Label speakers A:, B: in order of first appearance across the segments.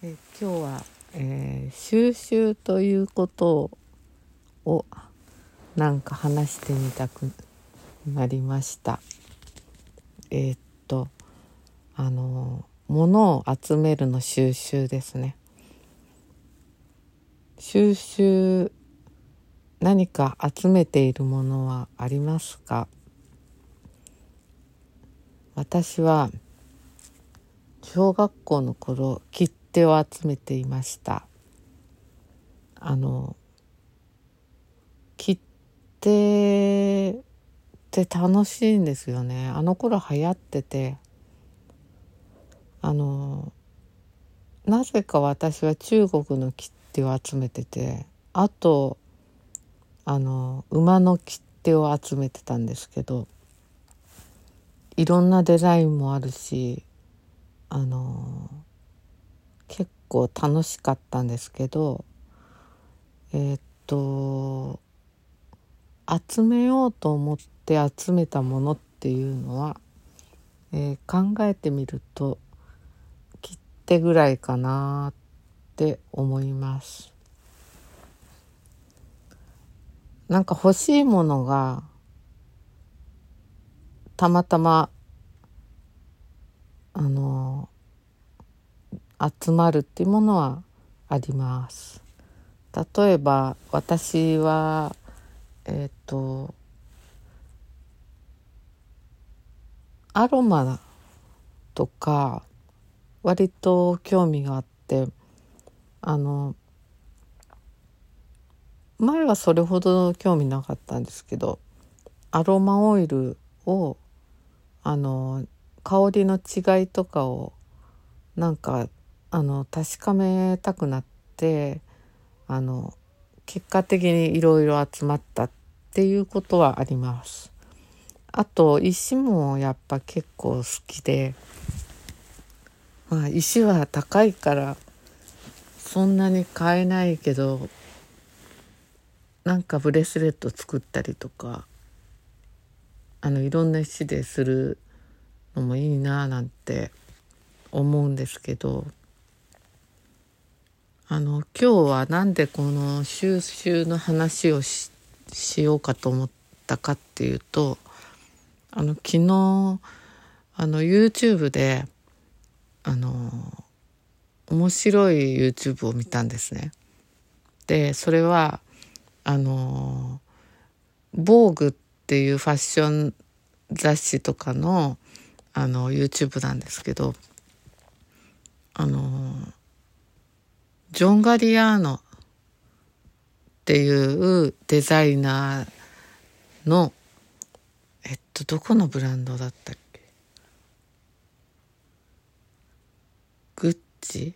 A: え今日は、えー、収集ということをなんか話してみたくなりました。えー、っとあの物を集めるの収集ですね。収集何か集めているものはありますか？私は小学校の頃切手を集めていました。あの切手って楽しいんですよね。あの頃流行ってて。あのなぜか私は中国の切手を集めててあとあの馬の切手を集めてたんですけどいろんなデザインもあるしあの構楽しかったんですけどえー、っと集めようと思って集めたものっていうのは、えー、考えてみると切手ぐらいかなって思います。なんか欲しいものがたまたまあの集まるっていうものはあります。例えば私はえっ、ー、とアロマとか割と興味があってあの前はそれほど興味なかったんですけどアロマオイルをあの香りの違いとかをなんかあの確かめたくなってあの結果的にいろいろ集まったっていうことはあります。あと石もやっぱ結構好きでまあ石は高いからそんなに買えないけどなんかブレスレット作ったりとかあのいろんな石でするのもいいななんて思うんですけどあの今日はなんでこの収集の話をしようかと思ったかっていうとあの昨日あの YouTube であの面白い YouTube を見たんですね。でそれはあの防具っていうファッション雑誌とかのあの YouTube なんですけどあのジョン・ガリアーノっていうデザイナーのえっとどこのブランドだったっけ？グッチ？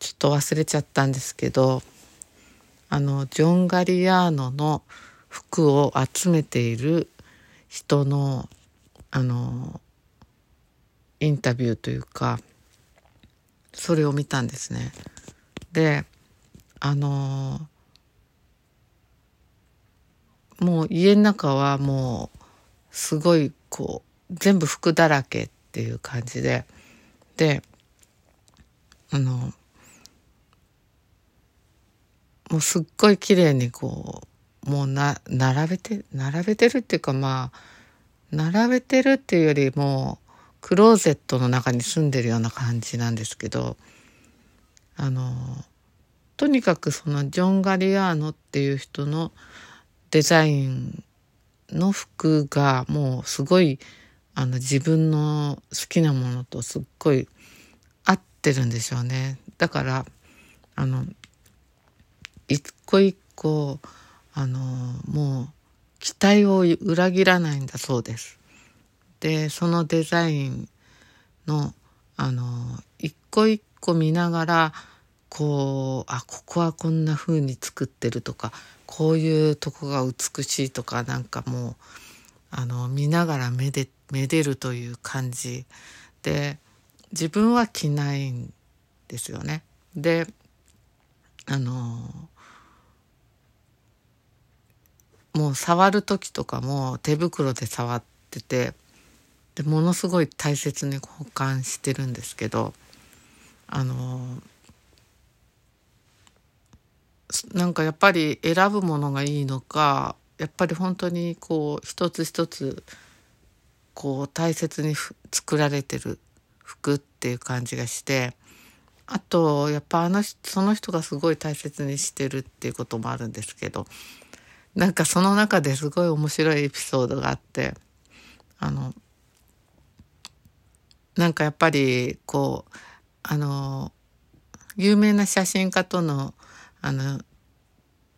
A: ちょっと忘れちゃったんですけどあのジョン・ガリアーノの服を集めている人のあのインタビューというかそれを見たんですね。であのもう家の中はもうすごいこう全部服だらけっていう感じでであのもうすっごい綺麗にこうもうな並べて並べてるっていうかまあ並べてるっていうよりもクローゼットの中に住んでるような感じなんですけどあのとにかくそのジョン・ガリアーノっていう人のデザインの服がもうすごいあの自分の好きなものとすっごい合ってるんでしょうね。だからあの一個一個あのもう期待を裏切らないんだそうです。でそのデザインのあの一個一個見ながらこうあここはこんな風に作ってるとかこういうとこが美しいとかなんかもうあの見ながらめでめでるという感じで自分は着ないんですよね。であのもう触る時とかも手袋で触っててでものすごい大切に保管してるんですけどあのなんかやっぱり選ぶものがいいのかやっぱり本当にこう一つ一つこう大切に作られてる服っていう感じがしてあとやっぱあのその人がすごい大切にしてるっていうこともあるんですけどなんかその中ですごい面白いエピソードがあってあのなんかやっぱりこうあの有名な写真家とのあの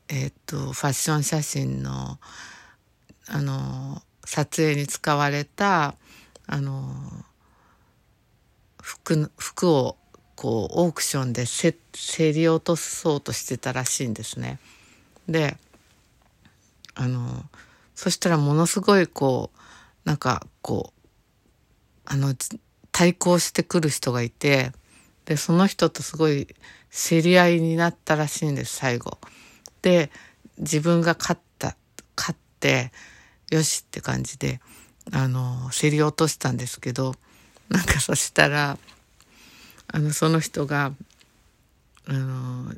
A: えっ、ー、とファッション写真のあの撮影に使われたあの服服をこうオークションで競り落とそうとしてたらしいんですね。であのそしたらものすごいこうなんかこうあの対抗してくる人がいてでその人とすごい競り合いになったらしいんです最後。で自分が勝った勝ってよしって感じであの競り落としたんですけどなんかそしたらあのその人があの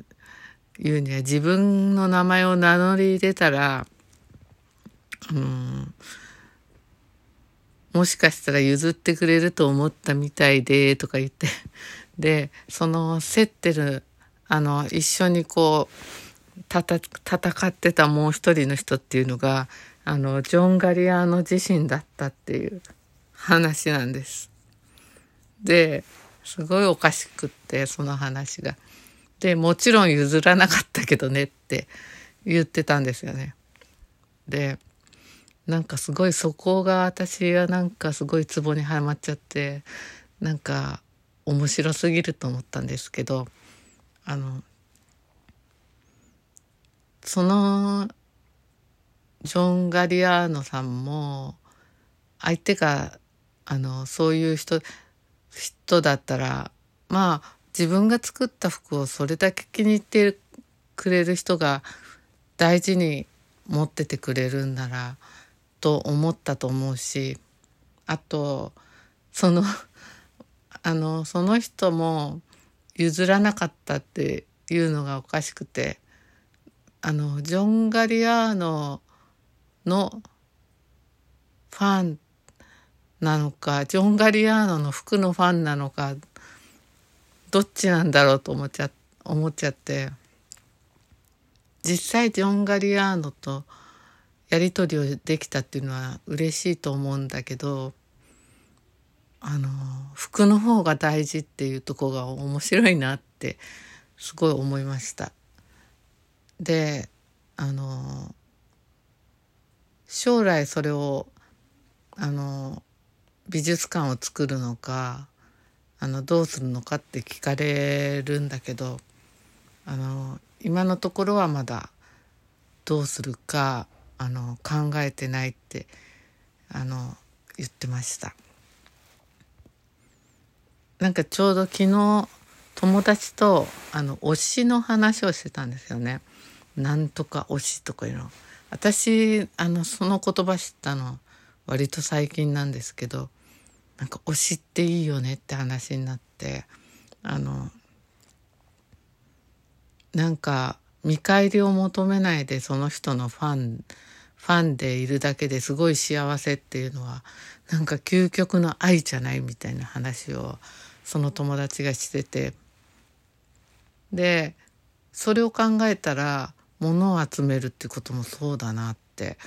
A: 言うには自分の名前を名乗り出たら、うん、もしかしたら譲ってくれると思ったみたいでとか言って でその競ってるあの一緒にこう戦ってたもう一人の人っていうのがあのジョン・ガリアーノ自身だったっていう 話なんです。ですごいおかしくってその話が。でもちろん譲らなかったけどねって言ってたんですよね。でなんかすごいそこが私はなんかすごいツボにはまっちゃってなんか面白すぎると思ったんですけどあのそのジョン・ガリアーノさんも相手があのそういう人人だったらまあ自分が作った服をそれだけ気に入ってくれる人が大事に持っててくれるんならと思ったと思うしあとその あのその人も譲らなかったっていうのがおかしくてあのジョン・ガリアーノのファンなのかジョン・ガリアーノの服のファンなのかどっちなんだろうと思っちゃ思っちゃって実際ジョン・ガリアーノとやり取りをできたっていうのは嬉しいと思うんだけどあの服の方が大事っていうとこが面白いなってすごい思いました。であの将来それをあの美術館を作るのかあのどうするのかって聞かれるんだけどあの今のところはまだどうするかあの考えてないってあの言ってました。なんかちょうど昨日友達とあの推しの話をしてたんですよね。なんとか推しとかいうの。私あのその言葉知ったの割と最近なんですけどなんか推しっていいよねって話になってあのなんか見返りを求めないでその人のファンファンでいるだけですごい幸せっていうのはなんか究極の愛じゃないみたいな話をその友達がしててでそれを考えたら物を集めるってこともそうだなって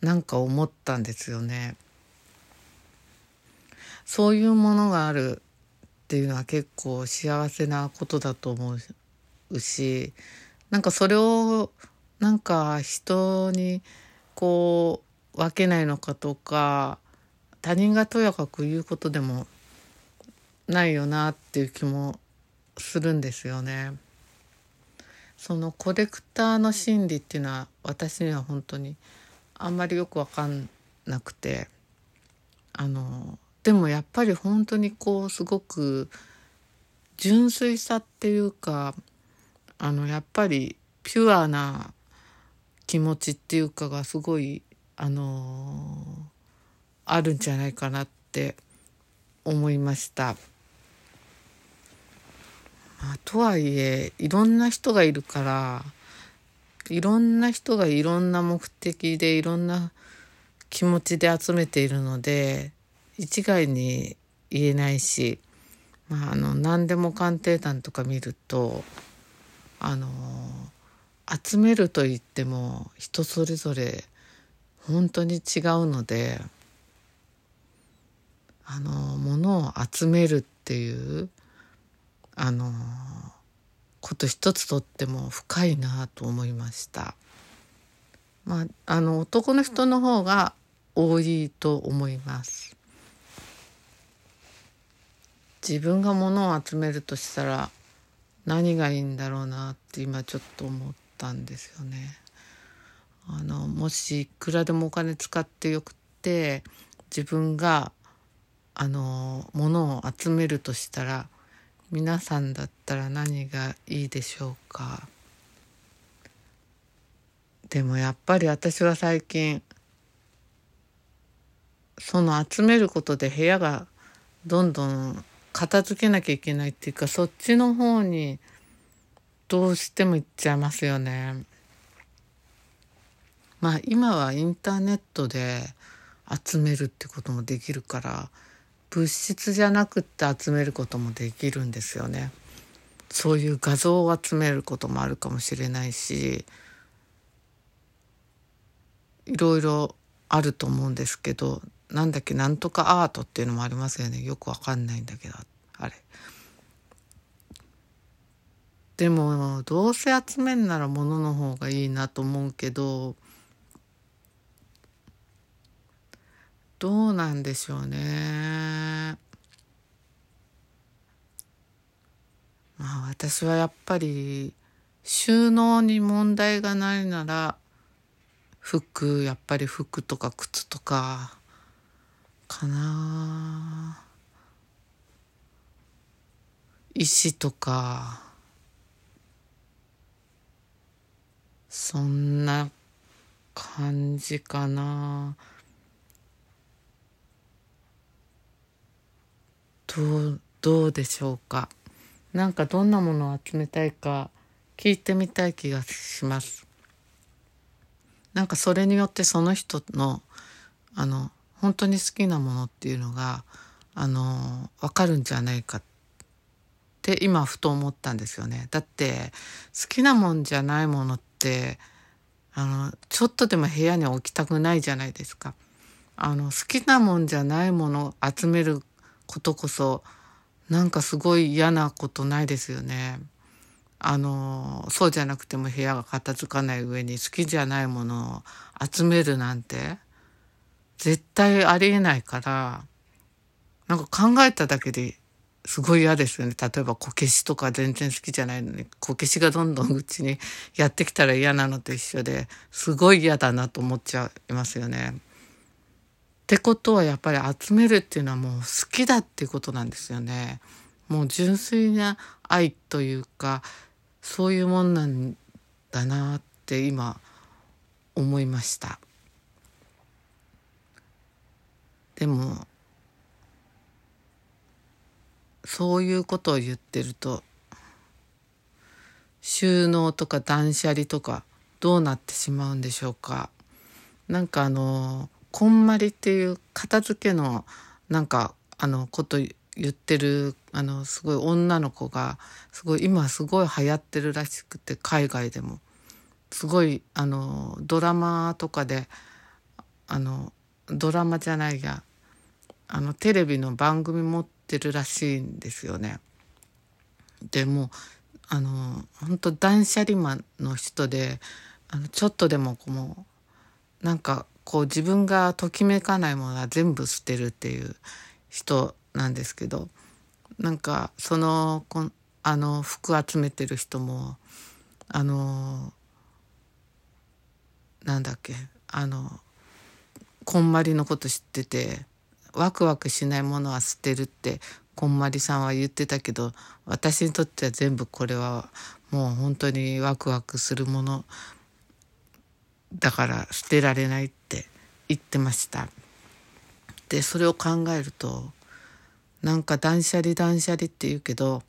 A: なんか思ったんですよね。そういうものがあるっていうのは結構幸せなことだと思うしなんかそれをなんか人にこう分けないのかとか他人がとやかく言うことでもないよなっていう気もするんですよね。そのコレクターの心理っていうのは私には本当にあんまりよく分かんなくてあのでもやっぱり本当にこうすごく純粋さっていうかあのやっぱりピュアな気持ちっていうかがすごいあのあるんじゃないかなって思いました。まあ、とはいえいろんな人がいるからいろんな人がいろんな目的でいろんな気持ちで集めているので一概に言えないし、まあ、あの何でも鑑定団とか見るとあの集めると言っても人それぞれ本当に違うのであの物を集めるっていうあのこと一つとっても深いなと思いました。まあ、あの男の人の方が多いと思います。自分が物を集めるとしたら何がいいんだろうなって今ちょっと思ったんですよね。あのもしいくらでもお金使ってよくって自分があの物を集めるとしたら皆さんだったら何がいいでしょうか？でもやっぱり私は最近その集めることで部屋がどんどん片付けなきゃいけないっていうかそっちの方にどうしても行っちゃいますよね。まあ今はインターネットで集めるってこともできるから物質じゃなくって集めることもできるんですよね。そういう画像を集めることもあるかもしれないしいろいろあると思うんですけどなんだっけなんとかアートっていうのもありますよねよくわかんないんだけどあれ。でもどうせ集めんなら物の方がいいなと思うけどどうなんでしょうね。まあ私はやっぱり収納に問題がないなら服やっぱり服とか靴とかかな石とかそんな感じかな。どうどうでしょうか。なんかどんなものを集めたいか聞いてみたい気がします。なんかそれによってその人のあの本当に好きなものっていうのがあの分かるんじゃないかって今ふと思ったんですよね。だって好きなもんじゃないものってあのちょっとでも部屋に置きたくないじゃないですか。あの好きなもんじゃないものを集めることこそなんかすごい嫌なことないですよね。あのそうじゃなくても部屋が片付かない上に好きじゃないものを集めるなんて絶対ありえないからなんか考えただけですごい嫌ですよね例えばこけしとか全然好きじゃないのにこけしがどんどんうちにやってきたら嫌なのと一緒ですごい嫌だなと思っちゃいますよね。ってことはやっぱり集めるっていうのはもう好きだっていうことなんですよね。もう純粋な愛というかそういうもんなんだなって今思いました。でもそういうことを言ってると収納とか断捨離とかどうなってしまうんでしょうか。なんかあのこんまりっていう片付けのなんかあのこと言ってるあのすごい女の子がすごい今すごい流行ってるらしくて海外でもすごいあのドラマとかであのドラマじゃないやあのテレビの番組持ってるらしいんですよね。でもあの本当断捨離マンの人であのちょっとでもこうなんかこう自分がときめかないものは全部捨てるっていう人なんですけどなんかそのこあの服集めてる人もあのなんだっけあのこんまりのこと知っててワクワクしないものは捨てるってこんまりさんは言ってたけど私にとっては全部これはもう本当にワクワクするものだから捨てられないって言ってましたでそれを考えるとなんか断捨離断捨離って言うけど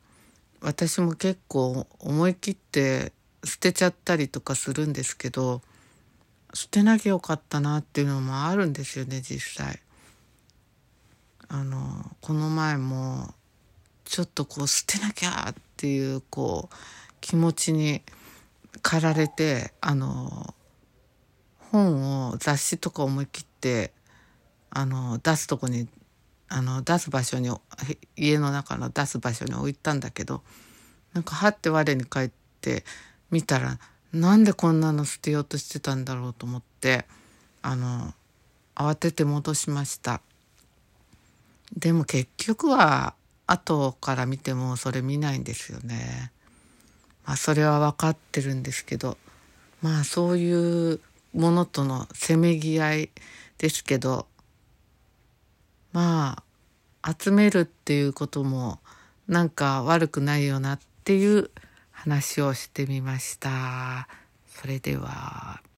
A: 私も結構思い切って捨てちゃったりとかするんですけど捨てなきゃよかったなっていうのもあるんですよね実際。あのこの前もちょっとこう捨てなきゃっていうこう気持ちに駆られてあの本を雑誌とか思い切ってあの出すとこにあの出す場所に家の中の出す場所に置いたんだけどなんかはって我に返って見たらなんでこんなの捨てようとしてたんだろうと思ってあの慌てて戻しました。でも結局は後から見てもそれ見ないんですよねまあそれは分かってるんですけどまあそういうものとのせめぎ合いですけどまあ集めるっていうこともなんか悪くないよなっていう話をしてみました。それでは。